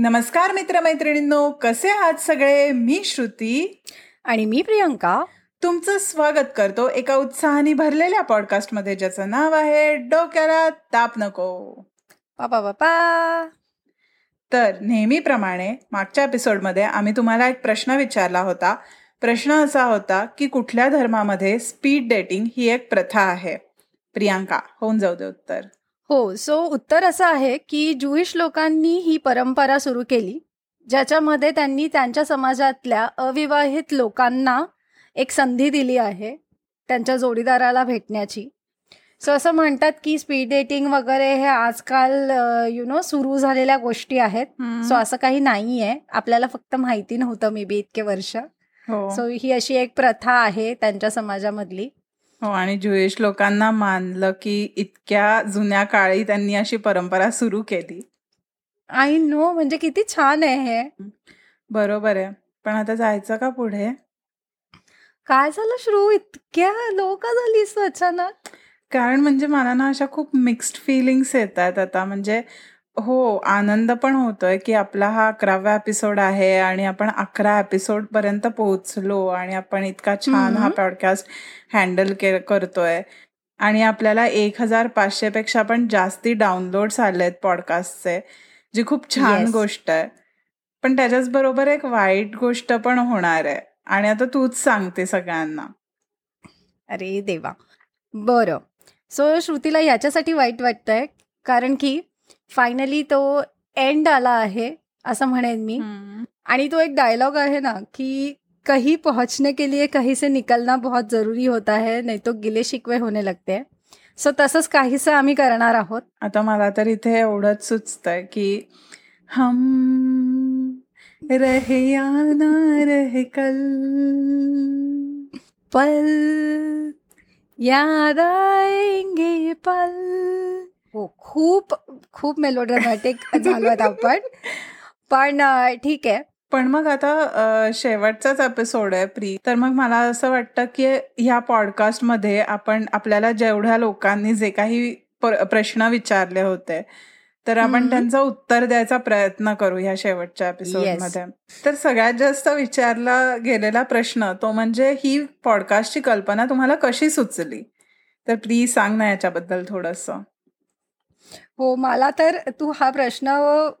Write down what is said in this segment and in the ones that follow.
नमस्कार मित्रमैत्रिणींनो कसे आहात सगळे? मी श्रुती. आणि मी प्रियंका. तुमचं स्वागत करतो एका उत्साहाने भरलेल्या पॉडकास्टमध्ये ज्याचं नाव आहे डोक्याला ताप नको. बापा बापा तर नेहमीप्रमाणे मागच्या एपिसोडमध्ये आम्ही तुम्हाला एक प्रश्न विचारला होता. प्रश्न असा होता की कुठल्या धर्मामध्ये स्पीड डेटिंग ही एक प्रथा आहे? प्रियांका होऊन जाऊ दे उत्तर. हो सो उत्तर असं आहे की ज्युईश लोकांनी ही परंपरा सुरू केली ज्याच्यामध्ये त्यांनी त्यांच्या समाजातल्या अविवाहित लोकांना एक संधी दिली आहे त्यांच्या जोडीदाराला भेटण्याची. सो असं म्हणतात की स्पीड डेटिंग वगैरे हे आजकाल यु नो सुरू झालेल्या गोष्टी आहेत. सो असं काही नाही आहे आपल्याला फक्त माहिती नव्हतं मे बी इतके वर्ष. हो. सो ही अशी एक प्रथा आहे त्यांच्या समाजामधली. हो आणि ज्युईश लोकांना मानलं की इतक्या जुन्या काळी त्यांनी अशी परंपरा सुरू केली. आय नो म्हणजे किती छान आहे हे. बरोबर आहे. पण आता जायचं का पुढे? काय झालं श्रू? इतक्या लोक झालीस तू अचानक. कारण म्हणजे मला ना अशा खूप मिक्स्ड फिलिंग्स येत आहेत आता. म्हणजे हो आनंद पण होतोय की आपला हा अकरावा एपिसोड आहे आणि आपण अकरा एपिसोड पर्यंत पोहोचलो आणि आपण इतका छान हा. पॉडकास्ट हँडल करतोय. आणि आपल्याला एक हजार पाचशे पेक्षा पण जास्ती डाउनलोड्स आले आहेत पॉडकास्टचे जी खूप छान Yes. गोष्ट आहे. पण त्याच्याच बरोबर एक वाईट गोष्ट पण होणार आहे. आणि आता तूच सांगते सगळ्यांना. अरे देवा. बरं. सो श्रुतीला याच्यासाठी वाईट वाटतंय कारण की फायनली तो एंड आला आहे असं म्हणेन मी. आणि तो एक डायलॉग आहे ना की कहीं पहुंचने के लिए कहीं से निकलना बहुत जरूरी होता है नहीं तो गिले शिकवे होने लगते हैं. सो तसंच काहीसं आम्ही करणार आहोत. आता मला तर इथे एवढंच सुचतंय की हम रहे या ना रहे कल पल याद आएंगे पल. हो खूप खूप मेलोड्रामॅटिक झालोत आपण. पण ठीक आहे. पण मग आता शेवटचाच एपिसोड आहे प्री. तर मग मला असं वाटतं की ह्या पॉडकास्टमध्ये आपण आपल्याला जेवढ्या लोकांनी जे काही प्रश्न विचारले होते तर आपण. त्यांचं उत्तर द्यायचा प्रयत्न करू ह्या शेवटच्या एपिसोडमध्ये तर सगळ्यात जास्त विचारला गेलेला प्रश्न तो म्हणजे ही पॉडकास्टची कल्पना तुम्हाला कशी सुचली? तर प्लीज सांग ना याच्याबद्दल थोडस. हो मला तर तू हा प्रश्न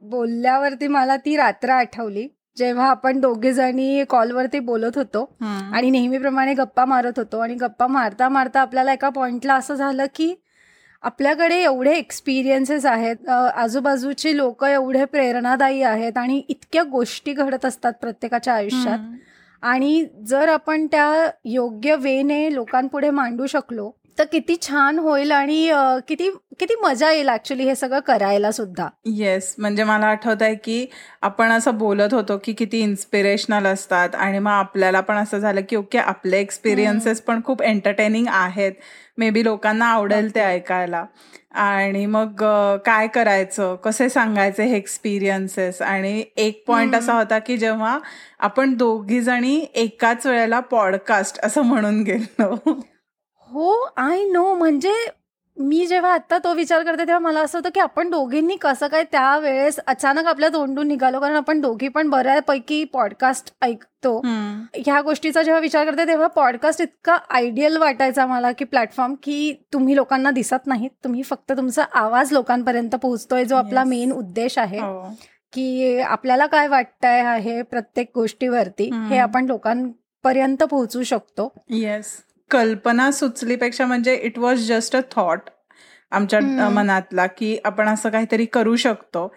बोलल्यावरती मला ती रात्र आठवली जेव्हा आपण दोघे जणी कॉलवरती बोलत होतो आणि नेहमीप्रमाणे गप्पा मारत होतो आणि गप्पा मारता मारता आपल्याला एका पॉइंटला असं झालं की आपल्याकडे एवढे एक्सपिरियन्सेस आहेत आजूबाजूची लोक एवढे प्रेरणादायी आहेत आणि इतक्या गोष्टी घडत असतात प्रत्येकाच्या आयुष्यात. आणि जर आपण त्या योग्य वेने लोकांपुढे मांडू शकलो तर किती छान होईल आणि किती किती मजा येईल ऍक्च्युली हे सगळं करायला सुद्धा. येस म्हणजे मला आठवत आहे की आपण असं बोलत होतो की किती इन्स्पिरेशनल असतात आणि मग आपल्याला पण असं झालं की ओके आपले एक्सपिरियन्सेस पण खूप एंटरटेनिंग आहेत. मे बी लोकांना आवडेल ते ऐकायला. आणि मग काय करायचं? कसे सांगायचे हे एक्सपिरियन्सेस आणि एक पॉइंट. असा होता की जेव्हा आपण दोघी जणी एकाच वेळेला पॉडकास्ट असं म्हणून गेलो. हो आय नो म्हणजे मी जेव्हा आता तो विचार करते तेव्हा मला असं होतं की आपण दोघींनी कसं काय त्यावेळेस अचानक आपल्या तोंडून निघालो. कारण आपण दोघी पण बऱ्यापैकी पॉडकास्ट ऐकतो. ह्या गोष्टीचा जेव्हा विचार करते तेव्हा पॉडकास्ट इतका आयडियल वाटायचा मला की प्लॅटफॉर्म की तुम्ही लोकांना दिसत नाहीत. तुम्ही फक्त तुमचा आवाज लोकांपर्यंत पोहोचतोय जो आपला. मेन उद्देश आहे. हो. की आपल्याला काय वाटतंय आहे प्रत्येक गोष्टीवरती. हे आपण लोकांपर्यंत पोहोचू शकतो. येस कल्पना सुचलीपेक्षा म्हणजे it was just a thought आमच्या मनातला की आपण असं काहीतरी करू शकतो.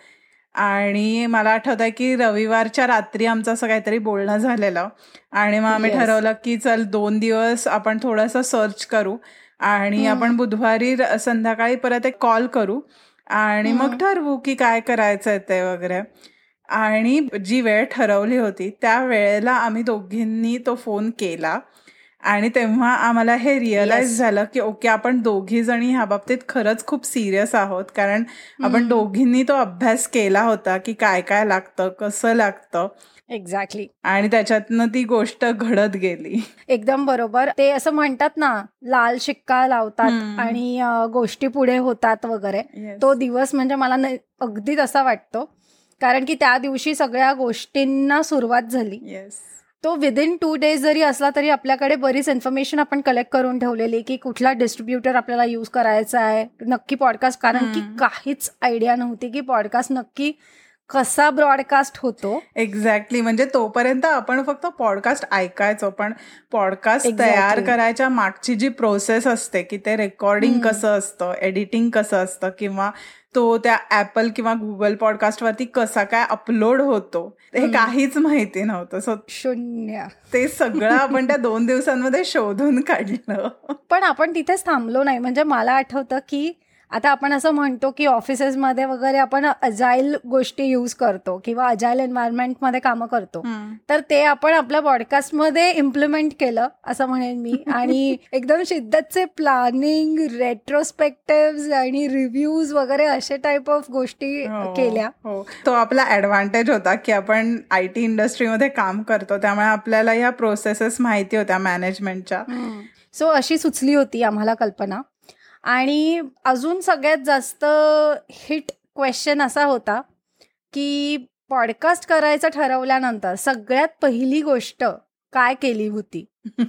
आणि मला आठवत आहे की रविवारच्या रात्री आमचं असं काहीतरी बोलणं झालेलं. आणि मग आम्ही. ठरवलं की चल दोन दिवस आपण थोडंसं सर्च करू. आणि. आपण बुधवारी संध्याकाळी परत एक कॉल करू. आणि मग. ठरवू की काय करायचं ते वगैरे. आणि जी वेळ ठरवली होती त्या वेळेला आम्ही दोघींनी तो फोन केला. आणि तेव्हा आम्हाला हे रिअलाइज. झालं की ओके आपण दोघी जणी ह्या बाबतीत खरंच खूप सिरियस आहोत. कारण आपण. दोघींनी तो अभ्यास केला होता की काय काय लागतं कसं लागतं. एक्झॅक्टली आणि त्याच्यातनं ती गोष्ट घडत गेली. एकदम बरोबर. ते असं म्हणतात ना लाल शिक्का लावतात. आणि गोष्टी पुढे होतात वगैरे. Yes. तो दिवस म्हणजे मला अगदी तसा वाटतो. कारण की त्या दिवशी सगळ्या गोष्टींना सुरुवात झाली. येस तो विदिन टू डेज जरी असला तरी आपल्याकडे बरीच इन्फॉर्मेशन आपण कलेक्ट करून ठेवलेली की कुठला डिस्ट्रीब्युटर आपल्याला यूज करायचा आहे नक्की पॉडकास्ट कारण की. काहीच आयडिया नव्हती की पॉडकास्ट नक्की कसा ब्रॉडकास्ट होतो एक्झॅक्टली म्हणजे तोपर्यंत आपण फक्त पॉडकास्ट ऐकायचो पण पॉडकास्ट Exactly. तयार करायच्या मागची जी प्रोसेस असते की ते रेकॉर्डिंग. कसं असतं एडिटिंग कसं असतं किंवा तो त्या ऍपल किंवा गुगल पॉडकास्ट वरती कसा काय अपलोड होतो हे. काहीच माहिती नव्हतं. सो शून्य. ते सगळं आपण त्या दोन दिवसांमध्ये शोधून काढलं. पण आपण तिथेच थांबलो नाही. म्हणजे मला आठवतं की आता आपण असं म्हणतो की ऑफिसेसमध्ये वगैरे आपण अजाईल गोष्टी यूज करतो किंवा अजाईल एन्व्हायरमेंटमध्ये कामं करतो. तर ते आपण आपल्या पॉडकास्टमध्ये इम्प्लिमेंट केलं असं म्हणेन मी. आणि एकदम शिद्दतचे प्लॅनिंग रेट्रोस्पेक्टिव्ह आणि रिव्ह्यूज वगैरे असे टाईप ऑफ गोष्टी हो, केल्या. हो. तो आपला ऍडव्हान्टेज होता की आपण आय टी इंडस्ट्रीमध्ये काम करतो. त्यामुळे आपल्याला या प्रोसेसेस माहिती होत्या मॅनेजमेंटच्या सो अशी सुचली होती आम्हाला कल्पना. आणि अजून सगळ्यात जास्त हिट क्वेश्चन असा होता की पॉडकास्ट करायचं ठरवल्यानंतर सगळ्यात पहिली गोष्ट काय केली होती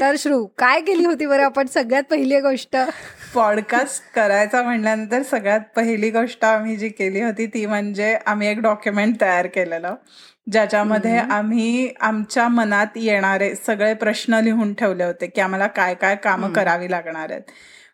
तर श्रू काय केली होती बरं आपण सगळ्यात पहिली गोष्ट पॉडकास्ट करायचा म्हणल्यानंतर सगळ्यात पहिली गोष्ट आम्ही जी केली होती ती म्हणजे आम्ही एक डॉक्युमेंट तयार केलेलं ज्याच्यामध्ये. आम्ही आमच्या मनात येणारे सगळे प्रश्न लिहून ठेवले होते की आम्हाला काय काय कामं. करावी लागणार आहेत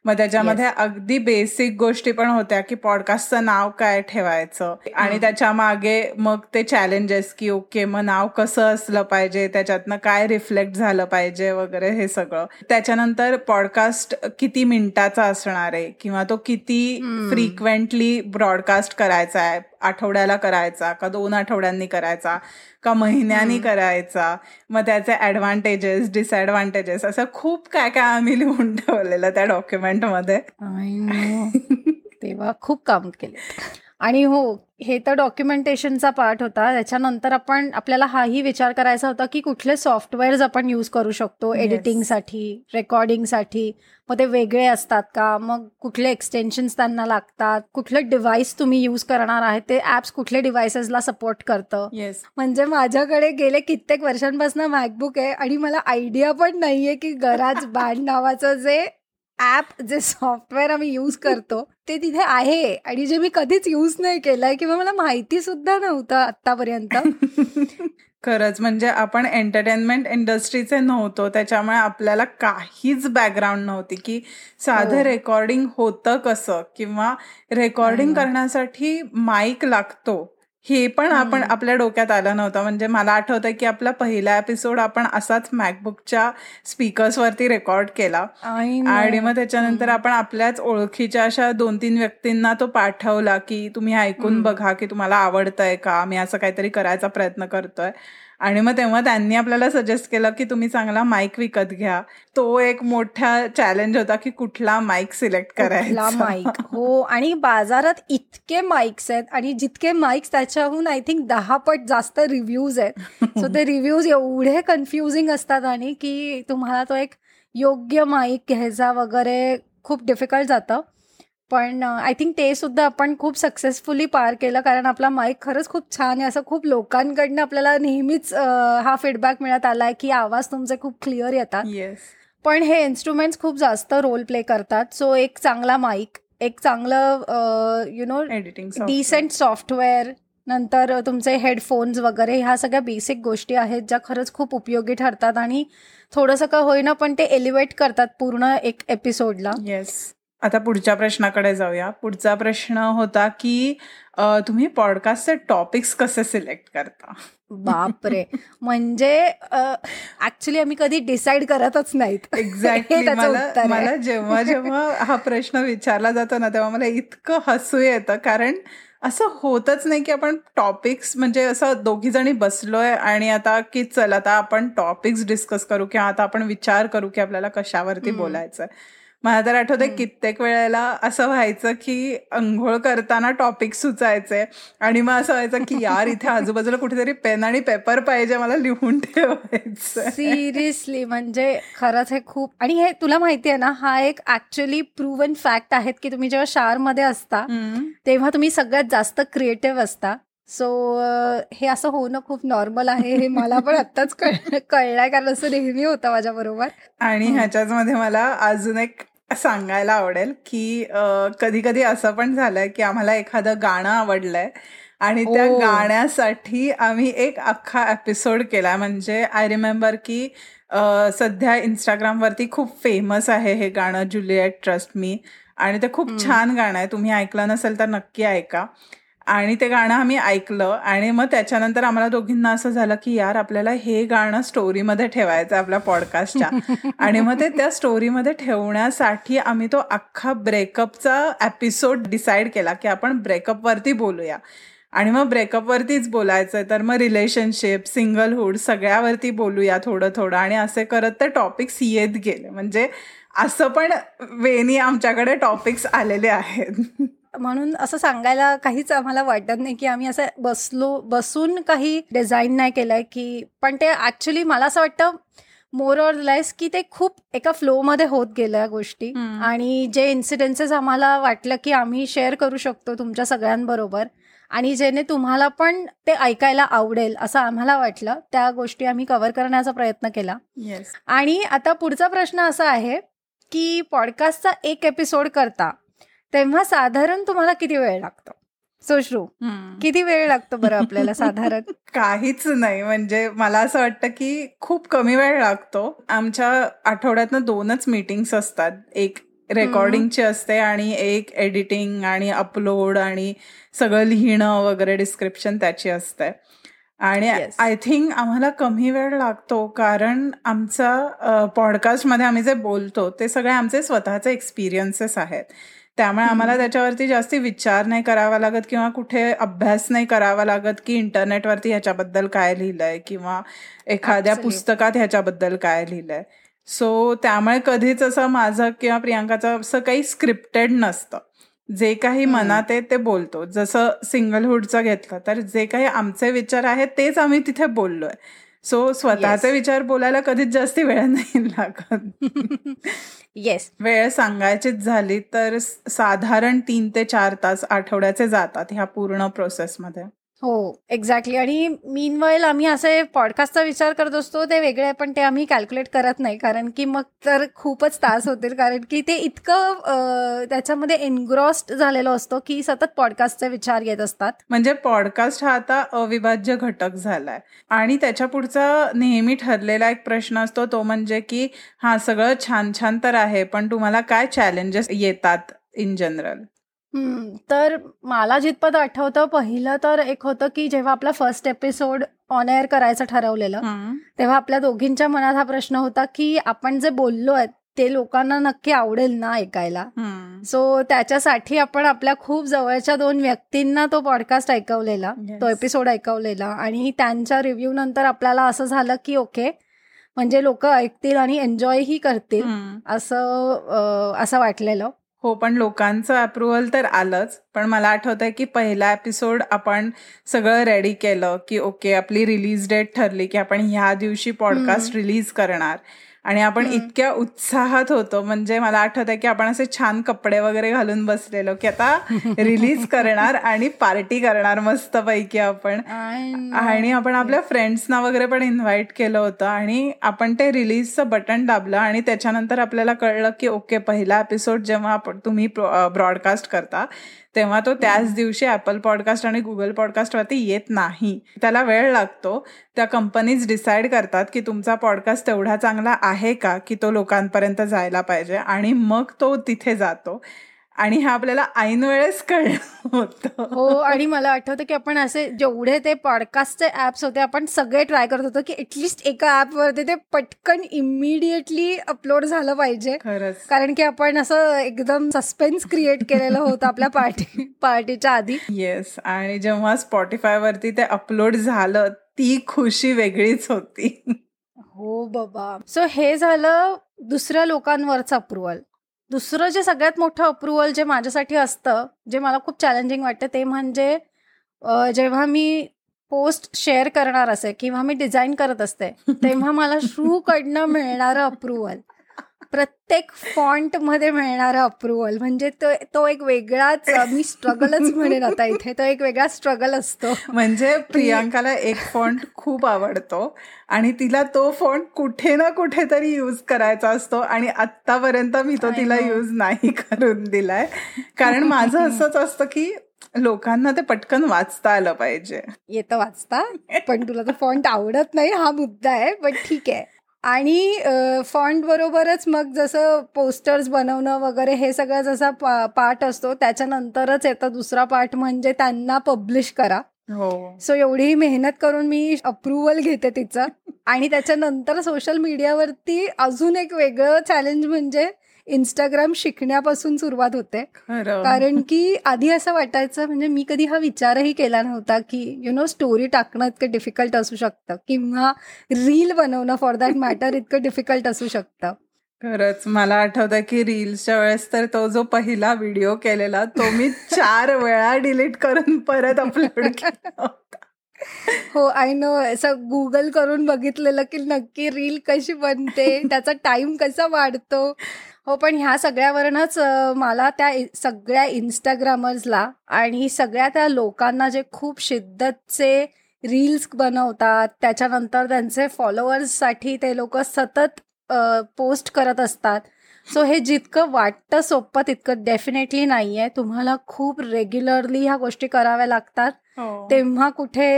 मग त्याच्यामध्ये अगदी बेसिक गोष्टी पण होत्या की पॉडकास्टचं नाव काय ठेवायचं? आणि. त्याच्यामागे मग ते चॅलेंजेस की ओके मग नाव कसं असलं पाहिजे? त्याच्यातनं काय रिफ्लेक्ट झालं पाहिजे? वगैरे हे सगळं. त्याच्यानंतर पॉडकास्ट किती मिनिटाचा असणार आहे? किंवा तो किती. फ्रिक्वेंटली ब्रॉडकास्ट करायचा आहे? आठवड्याला करायचा का दोन आठवड्यांनी करायचा का महिन्यांनी. करायचा मग त्याचे ऍडव्हान्टेजेस डिसएडव्हान्टेजेस असं खूप काय काय आम्ही लिहून ठेवलेलं त्या डॉक्युमेंटमध्ये. तेव्हा खूप काम केले आणि हो हे तर डॉक्युमेंटेशनचा पार्ट होता. त्याच्यानंतर आपण आपल्याला हाही विचार करायचा होता की कुठले सॉफ्टवेअर्स आपण यूज करू शकतो Yes. एडिटिंगसाठी रेकॉर्डिंगसाठी मग ते वेगळे असतात का? मग कुठले एक्सटेन्शन्स त्यांना लागतात? कुठलं डिव्हाइस तुम्ही यूज करणार आहे ते ॲप्स कुठले डिव्हायसेसला सपोर्ट करतं? येस म्हणजे माझ्याकडे गेले कित्येक वर्षांपासून मॅकबुक आहे आणि मला आयडिया पण नाहीये की गराज बँड नावाचं जे ऍप जे सॉफ्टवेअर आम्ही यूज करतो ते तिथे आहे आणि जे मी कधीच यूज नाही केलंय किंवा मला माहिती सुद्धा नव्हतं आतापर्यंत खरंच म्हणजे आपण एंटरटेनमेंट इंडस्ट्रीचे नव्हतो त्याच्यामुळे आपल्याला काहीच बॅकग्राऊंड नव्हती की साधं हो. रेकॉर्डिंग होतं कसं किंवा रेकॉर्डिंग. करण्यासाठी माईक लागतो हे पण आपण. आपल्या डोक्यात आलं नव्हतं म्हणजे मला आठवतं की आपला पहिला एपिसोड आपण असाच मॅकबुकच्या स्पीकर्सवरती रेकॉर्ड केला. आणि मग त्याच्यानंतर. आपण आपल्याच ओळखीच्या अशा दोन तीन व्यक्तींना तो पाठवला की तुम्ही ऐकून. बघा की तुम्हाला आवडतंय का मी असं काहीतरी करायचा प्रयत्न करतोय आणि मग तेव्हा त्यांनी आपल्याला सजेस्ट केलं की तुम्ही चांगला माईक विकत घ्या. तो एक मोठा चॅलेंज होता की कुठला माईक सिलेक्ट करायचा. माईक हो आणि बाजारात इतके माईक्स आहेत आणि जितके माईक्स त्याच्याहून आय थिंक दहा पट जास्त रिव्ह्यूज आहेत. सो ते रिव्ह्यूज एवढे कन्फ्युजिंग असतात आणि की तुम्हाला तो एक योग्य माईक घ्यायचा वगैरे खूप डिफिकल्ट जातं. पण आय थिंक ते सुद्धा आपण खूप सक्सेसफुली पार केलं कारण आपला माईक खरंच खूप छान आहे. असं खूप लोकांकडनं आपल्याला नेहमीच हा फीडबॅक मिळत आलाय की आवाज तुमचे खूप क्लिअर येतात. येस पण हे इन्स्ट्रुमेंट्स खूप जास्त रोल प्ले करतात. सो एक चांगला माईक एक चांगलं you know editing decent software नंतर तुमचे हेडफोन्स वगैरे ह्या सगळ्या बेसिक गोष्टी आहेत ज्या खरंच खूप उपयोगी ठरतात आणि थोडंसं का होईना पण ते एलिव्हेट करतात पूर्ण एक एपिसोडला येस आता पुढच्या प्रश्नाकडे जाऊया. पुढचा प्रश्न होता की तुम्ही पॉडकास्टचे टॉपिक्स कसे सिलेक्ट करता? बापरे. म्हणजे ऍक्च्युली आम्ही कधी डिसाईड करतच नाहीत. एक्झॅक्टली मला आहे. मला जेव्हा जेव्हा हा प्रश्न विचारला जातो ना तेव्हा मला इतकं हसू येतं. कारण असं होतच नाही की आपण टॉपिक्स म्हणजे असं दोघी जणी बसलोय आणि आता की चल आता आपण टॉपिक्स डिस्कस करू किंवा आता आपण विचार करू की आपल्याला कशावरती. बोलायचं मला तर आठवतंय. कित्येक वेळेला असं व्हायचं की अंघोळ करताना टॉपिक सुचायचे आणि मग असं व्हायचं की यार इथे आजूबाजूला कुठेतरी पेन आणि पेपर पाहिजे मला लिहून ठेवायचं सिरियसली म्हणजे खरंच हे खूप आणि हे तुला माहिती आहे ना हा एक ऍक्च्युली प्रूव्हन फॅक्ट आहेत की तुम्ही जेव्हा शाळेमध्ये असता तेव्हा तुम्ही सगळ्यात जास्त क्रिएटिव्ह असता. सो हे असं होणं खूप नॉर्मल आहे हे मला पण आत्ताच कळलंय कारण असं नेहमी होतं माझ्या बरोबर आणि ह्याच्याच मध्ये मला अजून एक सांगायला आवडेल की कधी कधी असं पण झालंय की आम्हाला एखादं गाणं आवडलंय आणि त्या गाण्यासाठी आम्ही एक अख्खा एपिसोड केला म्हणजे आय रिमेंबर की सध्या इंस्टाग्रामवरती खूप फेमस आहे हे गाणं जुलिएट ट्रस्ट मी आणि ते खूप छान गाणं आहे. तुम्ही ऐकलं नसेल तर नक्की ऐका. आणि ते गाणं आम्ही ऐकलं आणि मग त्याच्यानंतर आम्हाला दोघींना असं झालं की यार आपल्याला हे गाणं स्टोरीमध्ये ठेवायचं आपल्या पॉडकास्टच्या आणि मग ते त्या स्टोरीमध्ये ठेवण्यासाठी आम्ही तो अख्खा ब्रेकअपचा एपिसोड डिसाईड केला की आपण ब्रेकअपवरती बोलूया. आणि मग ब्रेकअपवरतीच बोलायचंय तर मग रिलेशनशिप सिंगलहुड सगळ्यावरती बोलूया थोडं थोडं. आणि असे करत ते टॉपिक्स येत गेले. म्हणजे असं पण वेनी आमच्याकडे टॉपिक्स आलेले आहेत. म्हणून असं सांगायला काहीच आम्हाला वाटत नाही की आम्ही असं बसलो बसून काही डिझाईन नाही केलंय की पण ते ऍक्च्युली मला असं वाटतं मोर ऑर लेस की ते खूप एका फ्लोमध्ये होत गेल्या गोष्टी. आणि जे इन्सिडेन्सेस आम्हाला वाटलं की आम्ही शेअर करू शकतो तुमच्या सगळ्यांबरोबर आणि जेणे तुम्हाला पण ते ऐकायला आवडेल असं आम्हाला वाटलं त्या गोष्टी आम्ही कव्हर करण्याचा प्रयत्न केला. आणि आता पुढचा प्रश्न असा आहे की पॉडकास्टचा एक एपिसोड करता तेव्हा साधारण तुम्हाला किती वेळ लागतो? सुश्रू किती वेळ लागतो बरं आपल्याला साधारण? काहीच नाही. म्हणजे मला असं वाटतं की खूप कमी वेळ लागतो. आमच्या आठवड्यातनं दोनच मीटिंग्स असतात. एक रेकॉर्डिंगची असते आणि एक एडिटिंग आणि अपलोड आणि सगळं लिहिणं वगैरे डिस्क्रिप्शन त्याची असते. आणि आय थिंक आम्हाला कमी वेळ लागतो कारण आमचा पॉडकास्टमध्ये आम्ही जे बोलतो ते सगळे आमचे स्वतःचे एक्सपिरियन्सेस आहेत. त्यामुळे आम्हाला त्याच्यावरती जास्ती विचार नाही करावा लागत किंवा कुठे अभ्यास नाही करावा लागत की इंटरनेटवरती ह्याच्याबद्दल काय लिहिलंय किंवा एखाद्या पुस्तकात ह्याच्याबद्दल काय लिहिलंय. सो त्यामुळे कधीच असं माझं किंवा प्रियांकाचं असं काही स्क्रिप्टेड नसतं. जे काही मनात आहे ते बोलतो. जसं सिंगलहुडचं घेतलं तर जे काही आमचे विचार आहेत तेच आम्ही तिथे बोललोय. सो स्वतःचे विचार बोलायला कधीच जास्त वेळ नाही लागत. येस वेळ सांगायचीच झाली तर साधारण तीन ते चार तास आठवड्याचे जातात ह्या पूर्ण प्रोसेसमध्ये हो एक्झॅक्टली आणि मीन वेल आम्ही असे पॉडकास्टचा विचार करत असतो ते वेगळे पण ते आम्ही कॅल्क्युलेट करत नाही. कारण की मग तर खूपच तास होतील. कारण की ते इतकं त्याच्यामध्ये एनग्रॉस्ड झालेलो असतो की सतत पॉडकास्टचे विचार येत असतात. म्हणजे पॉडकास्ट हा आता अविभाज्य घटक झालाय. आणि त्याच्या पुढचा नेहमी ठरलेला एक प्रश्न असतो तो म्हणजे की हा सगळं छान छान तर आहे पण तुम्हाला काय चॅलेंजेस येतात इन जनरल तर मला जितपत आठवतं पहिलं तर एक होतं की जेव्हा आपला फर्स्ट एपिसोड ऑन एअर करायचं ठरवलेलं तेव्हा आपल्या दोघींच्या मनात हा प्रश्न होता की आपण जे बोललो आहे ते लोकांना नक्की आवडेल ना ऐकायला? सो त्याच्यासाठी आपण आपल्या खूप जवळच्या दोन व्यक्तींना तो पॉडकास्ट ऐकवलेला तो एपिसोड ऐकवलेला आणि त्यांच्या रिव्ह्यू नंतर आपल्याला असं झालं की ओके म्हणजे लोक ऐकतील आणि एन्जॉयही करतील असं असं वाटलेलं. हो पण लोकांचं अप्रुव्हल तर आलंच. पण मला आठवतंय की पहिला एपिसोड आपण सगळं रेडी केलं की ओके आपली रिलीज डेट ठरली की आपण ह्या दिवशी पॉडकास्ट रिलीज करणार. आणि आपण इतक्या उत्साहात होतो. म्हणजे मला आठवत आहे की आपण असे छान कपडे वगैरे घालून बसलेलो की आता रिलीज करणार आणि पार्टी करणार मस्त पैकी आपण आणि आपण आपल्या फ्रेंड्सना वगैरे पण इन्व्हाइट केलं होतं आणि आपण ते रिलीजचं बटन दाबलं आणि त्याच्यानंतर आपल्याला कळलं की ओके पहिला एपिसोड जेव्हा तुम्ही ब्रॉडकास्ट करता तेव्हा तो त्याच दिवशी ऍपल पॉडकास्ट आणि गुगल पॉडकास्टवरती येत नाही. त्याला वेळ लागतो. त्या कंपनीज डिसाईड करतात की तुमचा पॉडकास्ट तेवढा चांगला आहे का की तो लोकांपर्यंत जायला पाहिजे? आणि मग तो तिथे जातो. आणि हे आपल्याला ऐन वेळेस कळलं होतं. हो आणि मला आठवतं की आपण असे जेवढे ते पॉडकास्टचे ऍप्स होते आपण सगळे ट्राय करत होतो की ऍटलिस्ट एका ऍपवरती ते पटकन इमिडिएटली अपलोड झालं पाहिजे. खरंच. कारण की आपण असं एकदम सस्पेन्स क्रिएट केलेलं होतं आपल्या पार्टी पार्टीच्या आधी. येस आणि जेव्हा स्पॉटीफाय वरती ते अपलोड झालं ती खुशी वेगळीच होती. हो बाबा. सो हे झालं दुसऱ्या लोकांवरचं अप्रुव्हल दुसरं जे सगळ्यात मोठं अप्रुव्हल जे माझ्यासाठी असतं जे मला खूप चॅलेंजिंग वाटतं ते म्हणजे जेव्हा मी पोस्ट शेअर करणार असे किंवा मी डिझाईन करत असते तेव्हा मला कडनं मिळणारं अप्रुव्हल प्रत्येक फॉन्टमध्ये मिळणारा अप्रुव्हल म्हणजे तो तो एक वेगळाच मी स्ट्रगलच म्हणेन आता इथे. तो एक वेगळा स्ट्रगल असतो. म्हणजे प्रियांकाला एक फॉन्ट खूप आवडतो आणि तिला तो फॉन्ट कुठे ना कुठेतरी युज करायचा असतो आणि आतापर्यंत मी तो तिला युज नाही करून दिलाय. कारण माझं असंच असतं की लोकांना ते पटकन वाचता आलं पाहिजे. येतं वाचता पण तुला तो फॉन्ट आवडत नाही हा मुद्दा आहे पण ठीक आहे. आणि फॉन्ट बरोबरच मग जसं पोस्टर्स बनवणं वगैरे हे सगळं जसा पार्ट असतो त्याच्यानंतरच येतं दुसरा पार्ट म्हणजे त्यांना पब्लिश करा. हो. सो एवढी मेहनत करून मी अप्रुव्हल घेते तिचं. आणि त्याच्यानंतर सोशल मीडियावरती अजून एक वेगळं चॅलेंज म्हणजे इंस्टाग्राम शिकण्यापासून सुरुवात होते. कारण की आधी असं वाटायचं म्हणजे मी कधी हा विचारही केला नव्हता की यु नो स्टोरी टाकणं इतकं डिफिकल्ट असू शकतं किंवा रील बनवणं फॉर दॅट मॅटर इतकं डिफिकल्ट असू शकतं. खरंच मला आठवतं की रील्सच्या वेळेस तर तो जो पहिला व्हिडिओ केलेला तो मी चार वेळा डिलीट करून परत अपलोड केला हो आय नो असं गुगल करून बघितलेलं की नक्की रील कशी बनते त्याचा टाइम कसा वाढतो. हो पण ह्या सगळ्यावरनच मला त्या सगळ्या इन्स्टाग्रामर्सला आणि सगळ्या त्या लोकांना जे खूप शिद्दतचे रील्स बनवतात त्याच्यानंतर त्यांचे फॉलोअर्ससाठी ते लोक सतत पोस्ट करत असतात. सो हे जितकं वाटतं सोपं तितकं डेफिनेटली नाही आहे तुम्हाला खूप रेग्युलरली ह्या गोष्टी कराव्या लागतात. हो. तेव्हा कुठे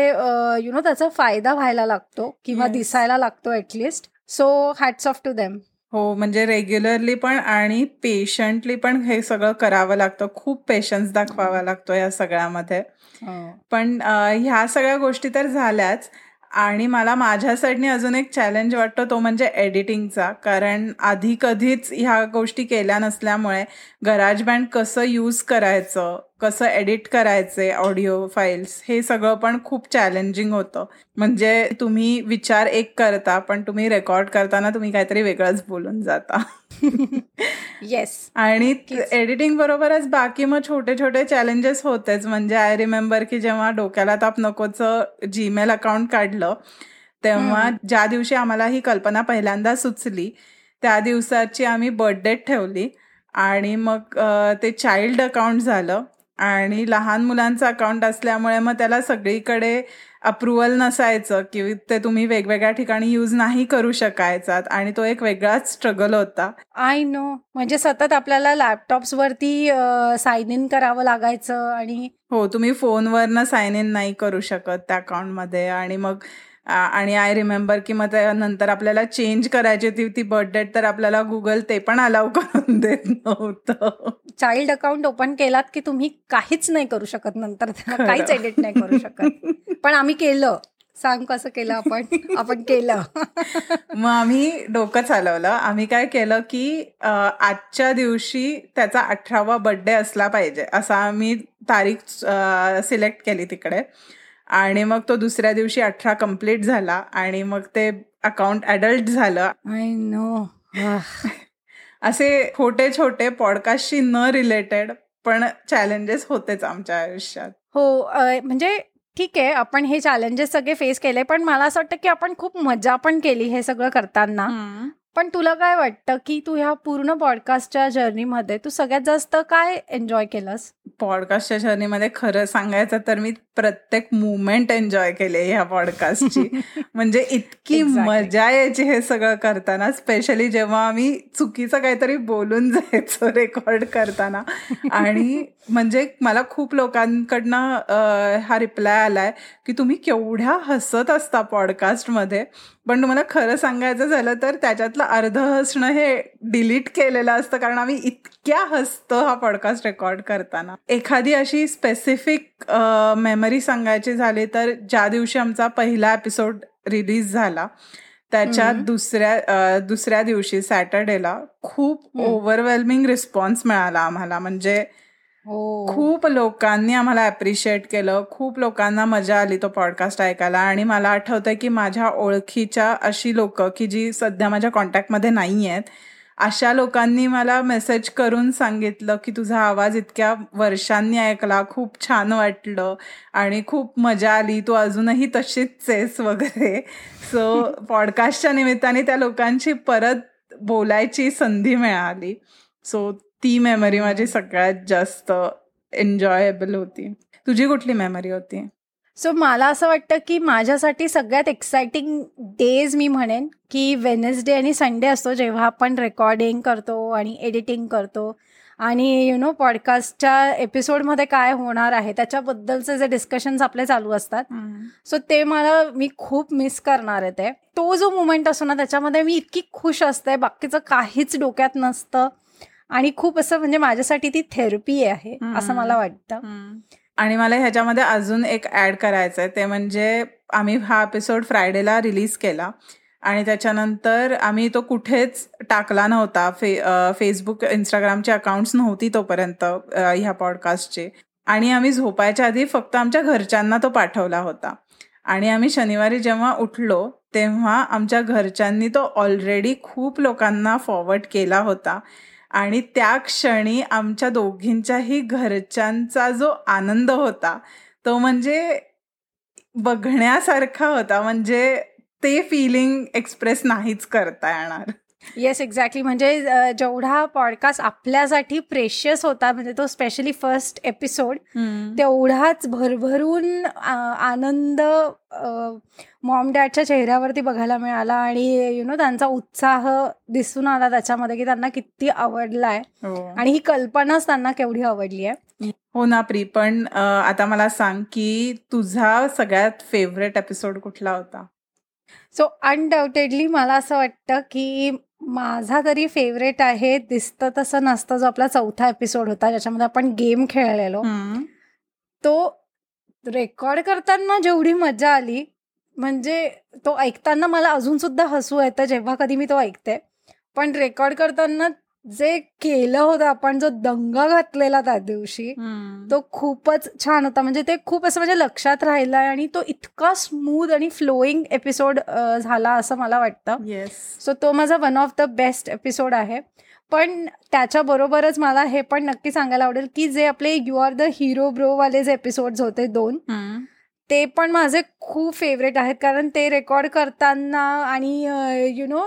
यु नो त्याचा फायदा व्हायला लागतो किंवा दिसायला लागतो at least so hats off to them हो म्हणजे रेग्युलरली पण आणि पेशंटली पण हे सगळं करावं लागतं. खूप पेशन्स दाखवावा लागतो या सगळ्यामध्ये. हो. पण ह्या सगळ्या गोष्टी तर झाल्याच आणि मला माझ्या साईडने अजून एक चॅलेंज वाटतो तो म्हणजे एडिटिंगचा कारण आधी कधीच ह्या गोष्टी केल्या नसल्यामुळे गराज बँड कसं यूज करायचं? कसं एडिट करायचे ऑडिओ फाईल्स हे सगळं पण खूप चॅलेंजिंग होतं. म्हणजे तुम्ही विचार एक करता पण तुम्ही रेकॉर्ड करताना तुम्ही काहीतरी वेगळंच बोलून जाता. येस आणि एडिटिंग बरोबरच बाकी मग छोटे छोटे चॅलेंजेस होतेच. म्हणजे आय रिमेंबर की जेव्हा डोक्याला ताप नकोच जीमेल अकाउंट काढलं तेव्हा ज्या दिवशी आम्हाला ही कल्पना पहिल्यांदा सुचली त्या दिवसाची आम्ही बर्थडे ठेवली. आणि मग ते चाइल्ड अकाउंट झालं. आणि लहान मुलांचं अकाउंट असल्यामुळे मग त्याला सगळीकडे अप्रुव्हल नसायचं की ते तुम्ही वेगवेगळ्या ठिकाणी यूज नाही करू शकायचात. आणि तो एक वेगळाच स्ट्रगल होता. आय नो म्हणजे सतत आपल्याला लॅपटॉप्स वरती साइन इन करावं लागायचं आणि हो तुम्ही फोनवरनं साइन इन नाही करू शकत त्या अकाउंटमध्ये आणि मग आणि आय रिमेंबर की मग नंतर आपल्याला चेंज करायची होती ती बर्थ डेट तर आपल्याला गुगल ते पण अलाव करून देत नव्हतं. चाइल्ड अकाउंट ओपन केलात की तुम्ही काहीच नाही करू शकत नंतर काहीच एडिट नाही करू शकत. पण आम्ही केलं. सांग कसं केलं आपण? आपण केलं. मग आम्ही डोकं चालवलं. आम्ही काय केलं की आजच्या दिवशी त्याचा अठरावा बर्थडे असला पाहिजे. असा आम्ही तारीख सिलेक्ट केली तिकडे. आणि मग तो दुसऱ्या दिवशी अठरा कंप्लीट झाला आणि मग ते अकाउंट अडल्ट झालं. I know. असे छोटे छोटे पॉडकास्टशी न रिलेटेड पण चॅलेंजेस होतेच आमच्या आयुष्यात. हो म्हणजे ठीक आहे आपण हे चॅलेंजेस सगळे फेस केले पण मला असं वाटतं की आपण खूप मजा पण केली हे सगळं करताना. पण तुला काय वाटतं की तू ह्या पूर्ण पॉडकास्टच्या जर्नीमध्ये तू सगळ्यात जास्त काय एन्जॉय केलंस? पॉडकास्टच्या जर्नीमध्ये खरं सांगायचं तर मी प्रत्येक मुवमेंट एन्जॉय केले ह्या पॉडकास्टची म्हणजे इतकी मजा यायची हे सगळं करताना स्पेशली जेव्हा आम्ही चुकीचं काहीतरी बोलून जायचो रेकॉर्ड करताना. आणि म्हणजे मला खूप लोकांकडनं हा रिप्लाय आलाय की तुम्ही केवढ्या हसत असता पॉडकास्टमध्ये पण तुम्हाला खरं सांगायचं झालं तर त्याच्यातलं अर्ध हसणं हे डिलीट केलेलं असतं कारण आम्ही इतक्या हसतो हा पॉडकास्ट रेकॉर्ड करताना. एखादी अशी स्पेसिफिक मेमरी सांगायची झाली तर ज्या दिवशी आमचा पहिला एपिसोड रिलीज झाला त्याच्यात दुसऱ्या दुसऱ्या दिवशी सॅटर्डेला खूप ओव्हरवेल्मिंग रिस्पॉन्स मिळाला आम्हाला. म्हणजे हो. खूप लोकांनी आम्हाला अप्रिशिएट केलं खूप लोकांना मजा आली तो पॉडकास्ट ऐकायला. आणि मला आठवतंय की माझ्या ओळखीच्या अशी लोक की जी सध्या माझ्या कॉन्टॅक्टमध्ये नाही आहेत अशा लोकांनी मला मेसेज करून सांगितलं की तुझा आवाज इतक्या वर्षांनी ऐकला खूप छान वाटलं आणि खूप मजा आली. तू अजूनही तशीच आहेस वगैरे. सो पॉडकास्टच्या निमित्ताने त्या लोकांची परत बोलायची संधी मिळाली. सो ती मेमरी माझी सगळ्यात जास्त एन्जॉयबल होती. तुझी कुठली मेमरी होती? सो मला असं वाटतं की माझ्यासाठी सगळ्यात एक्साइटिंग डेज मी म्हणेन की वेनेसडे आणि संडे असतो जेव्हा आपण रेकॉर्डिंग करतो आणि एडिटिंग करतो. आणि यु नो पॉडकास्टच्या एपिसोडमध्ये काय होणार आहे त्याच्याबद्दलचे जे डिस्कशन्स आपले चालू असतात. सो ते मला मी खूप मिस करणार आहे ते. तो जो मुमेंट असतो ना त्याच्यामध्ये मी इतकी खुश असते बाकीचं काहीच डोक्यात नसतं. आणि खूप असं म्हणजे माझ्यासाठी ती थेरपी आहे असं मला वाटतं. आणि मला ह्याच्यामध्ये अजून एक ऍड करायचं आहे ते म्हणजे आम्ही हा एपिसोड फ्रायडेला रिलीज केला. आणि त्याच्यानंतर आम्ही तो कुठेच टाकला नव्हता. फे फेसबुक इंस्टाग्रामचे अकाउंट्स नव्हती तोपर्यंत ह्या पॉडकास्टचे आणि आम्ही झोपायच्या आधी फक्त आमच्या घरच्यांना तो पाठवला होता. आणि आम्ही शनिवारी जेव्हा उठलो तेव्हा आमच्या घरच्यांनी तो ऑलरेडी खूप लोकांना फॉरवर्ड केला होता. आणि त्या क्षणी आमच्या दोघींच्याही घरच्यांचा जो आनंद होता तो म्हणजे बघण्यासारखा होता. म्हणजे ते फिलिंग एक्सप्रेस नाहीच करता येणार. येस एक्झॅक्टली म्हणजे जेवढा पॉडकास्ट आपल्यासाठी प्रेशियस होता म्हणजे तो स्पेशली फर्स्ट एपिसोड तेवढाच भरभरून आनंद मॉम डॅडच्या चेहऱ्यावरती बघायला मिळाला आणि यु नो त्यांचा उत्साह दिसून आला त्याच्यामध्ये की त्यांना किती आवडलाय. हो. आणि ही कल्पनाच त्यांना केवढी आवडली आहे हो ना प्री पण आता मला सांग की तुझा सगळ्यात फेवरेट एपिसोड कुठला होता? सो अनडाऊटेडली मला असं वाटतं की माझा तरी फेवरेट आहे दिसतं तसं नसतं जो आपला चौथा एपिसोड होता ज्याच्यामध्ये आपण गेम खेळलेलो. तो रेकॉर्ड करताना जेवढी मजा आली म्हणजे तो ऐकताना मला अजून सुद्धा हसू येतं जेव्हा कधी मी तो ऐकते. पण रेकॉर्ड करताना जे केलं होतं आपण जो दंगा घातलेला त्या दिवशी तो खूपच छान होता. म्हणजे ते खूप असं म्हणजे लक्षात राहिलाय आणि तो इतका स्मूथ आणि फ्लोईंग एपिसोड झाला असं मला वाटतं. सो तो माझा one of the best episode आहे. पण त्याच्याबरोबरच मला हे पण नक्की सांगायला आवडेल की जे आपले you are the hero bro वाले जे एपिसोड होते दोन ते पण माझे खूप फेवरेट आहेत. कारण ते रेकॉर्ड करताना आणि यु नो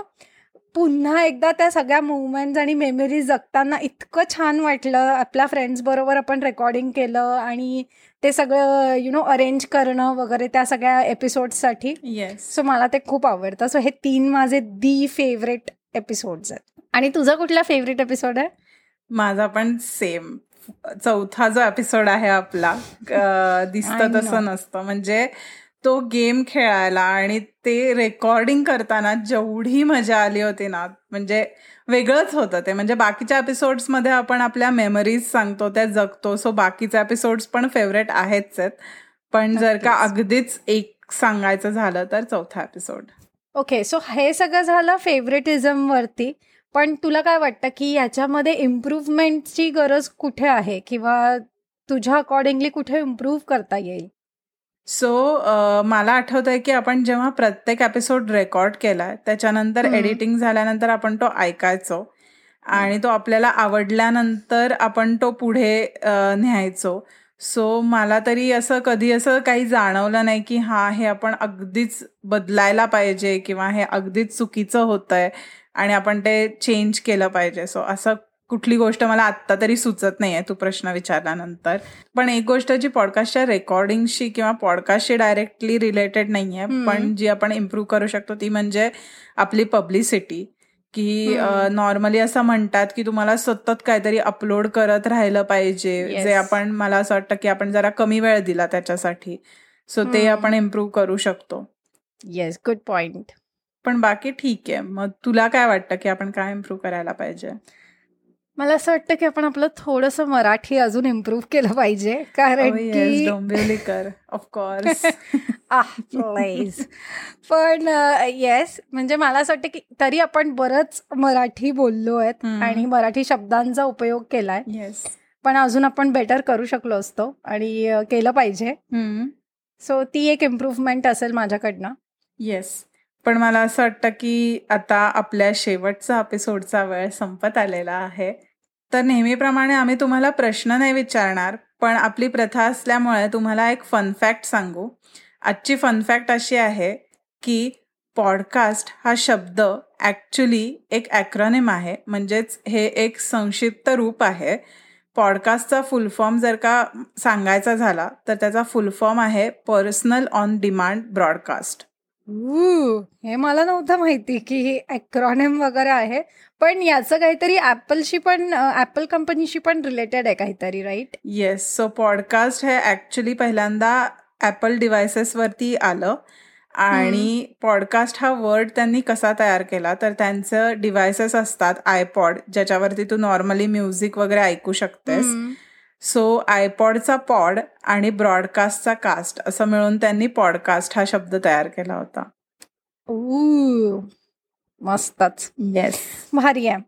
पुन्हा एकदा त्या सगळ्या मुवमेंट्स आणि मेमरीज जगताना इतकं छान वाटलं. आपल्या फ्रेंड्स बरोबर आपण रेकॉर्डिंग केलं आणि ते सगळं यु नो अरेंज करणं वगैरे त्या सगळ्या एपिसोडसाठी येस सो मला ते खूप आवडतं. सो हे तीन माझे दी फेवरेट एपिसोड्स आहेत. आणि तुझा कुठला फेवरेट एपिसोड आहे? माझा पण सेम चौथा जो एपिसोड आहे आपला दिसतं तसं नसतं. म्हणजे तो गेम खेळायला आणि ते रेकॉर्डिंग करताना जेवढी मजा आली होती ना म्हणजे वेगळंच होतं ते. म्हणजे बाकीच्या मध्ये आपण आपल्या मेमरीज सांगतो त्या जगतो. सो बाकीचे एपिसोड्स पण फेवरेट आहेच आहेत. पण जर का अगदीच एक सांगायचं झालं तर चौथा एपिसोड ओके सो हे सगळं झालं फेवरेटिझम वरती. पण तुला काय वाटतं की याच्यामध्ये इम्प्रूव्हमेंटची गरज कुठे आहे? किंवा तुझ्या अकॉर्डिंगली कुठे इम्प्रूव्ह करता येईल? सो मला आठवत आहे की आपण जेव्हा प्रत्येक एपिसोड रेकॉर्ड केलाय त्याच्यानंतर एडिटिंग झाल्यानंतर आपण तो ऐकायचो. आणि तो आपल्याला आवडल्यानंतर आपण तो पुढे न्यायचो. सो मला तरी असं कधी असं काही जाणवलं नाही की हा हे आपण अगदीच बदलायला पाहिजे किंवा हे अगदीच चुकीचं होतंय. आणि आपण ते चेंज केलं पाहिजे. सो असं कुठली गोष्ट मला आत्ता तरी सुचत नाहीये तू प्रश्न विचारल्यानंतर. पण एक गोष्ट जी पॉडकास्टच्या रेकॉर्डिंगशी किंवा पॉडकास्टशी डायरेक्टली रिलेटेड नाहीये पण जी आपण इम्प्रूव्ह करू शकतो ती म्हणजे आपली पब्लिसिटी की नॉर्मली असं म्हणतात की तुम्हाला सतत काहीतरी अपलोड करत राहिलं पाहिजे. जे आपण मला असं वाटतं की आपण जरा कमी वेळ दिला त्याच्यासाठी. सो ते आपण इम्प्रूव्ह करू शकतो. येस गुड पॉइंट पण बाकी ठीक आहे. मग तुला काय वाटतं की आपण काय इम्प्रूव्ह करायला पाहिजे? मला असं वाटतं की आपण आपलं थोडस मराठी अजून इम्प्रूव्ह केलं पाहिजे. कारण oh, की ऑफकोर्स पण येस म्हणजे मला असं वाटतं की तरी आपण बरंच मराठी बोललो आहेत आणि मराठी शब्दांचा उपयोग केलाय. येस पण अजून आपण बेटर करू शकलो असतो आणि केलं पाहिजे. सो ती एक इम्प्रूव्हमेंट असेल माझ्याकडनं. येस पण मला असं वाटतं की आता आपल्या शेवटचा एपिसोडचा वेळ संपत आलेला आहे. तर नेहमीप्रमाणे आम्ही तुम्हाला प्रश्न नाही विचारणार पण आपली प्रथा असल्यामुळे तुम्हाला एक फॅक्ट सांगू. आजची फॅक्ट अशी आहे की पॉडकास्ट हा शब्द ॲक्च्युली एक ॲक्रॉनिम आहे. म्हणजेच हे एक संक्षिप्त रूप आहे. पॉडकास्टचा फुल फॉर्म जर का सांगायचा झाला तर त्याचा फुल फॉर्म आहे पर्सनल ऑन डिमांड ब्रॉडकास्ट हे मला नव्हतं माहिती की हे अक्रॉनिम वगैरे आहे पण याचं काहीतरी ऍपलशी पण ऍपल कंपनीशी पण रिलेटेड आहे काहीतरी राईट येस सो पॉडकास्ट हे ऍक्च्युली पहिल्यांदा ऍपल डिव्हायसेसवरती आलं. आणि पॉडकास्ट हा वर्ड त्यांनी कसा तयार केला? तर त्यांचं डिव्हायसेस असतात आयपॉड ज्याच्यावरती तू नॉर्मली म्युझिक वगैरे ऐकू शकतेस. सो आयपॉडचा पॉड आणि ब्रॉडकास्टचा कास्ट असं मिळून त्यांनी पॉडकास्ट हा शब्द तयार केला होता. मस्तच. येस भारी आहे.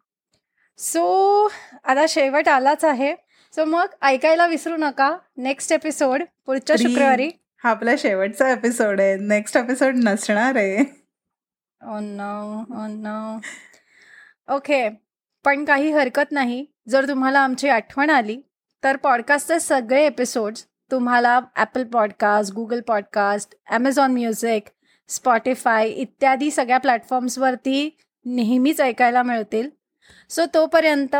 सो आता शेवट आलाच आहे. सो मग ऐकायला विसरू नका. नेक्स्ट एपिसोड पुढच्या शुक्रवारी. हा आपला शेवटचा एपिसोड आहे. नेक्स्ट एपिसोड नसणार आहे. ओके oh oh पण काही हरकत नाही. जर तुम्हाला आमची आठवण आली तर पॉडकास्टचे सगळे एपिसोड्स तुम्हाला Apple podcast Google podcast Amazon music Spotify इत्यादी सगळ्या प्लॅटफॉर्म्सवरती नेहमीच ऐकायला मिळतील. सो तोपर्यंत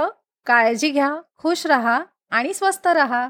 काळजी घ्या खुश रहा आणि स्वस्त रहा.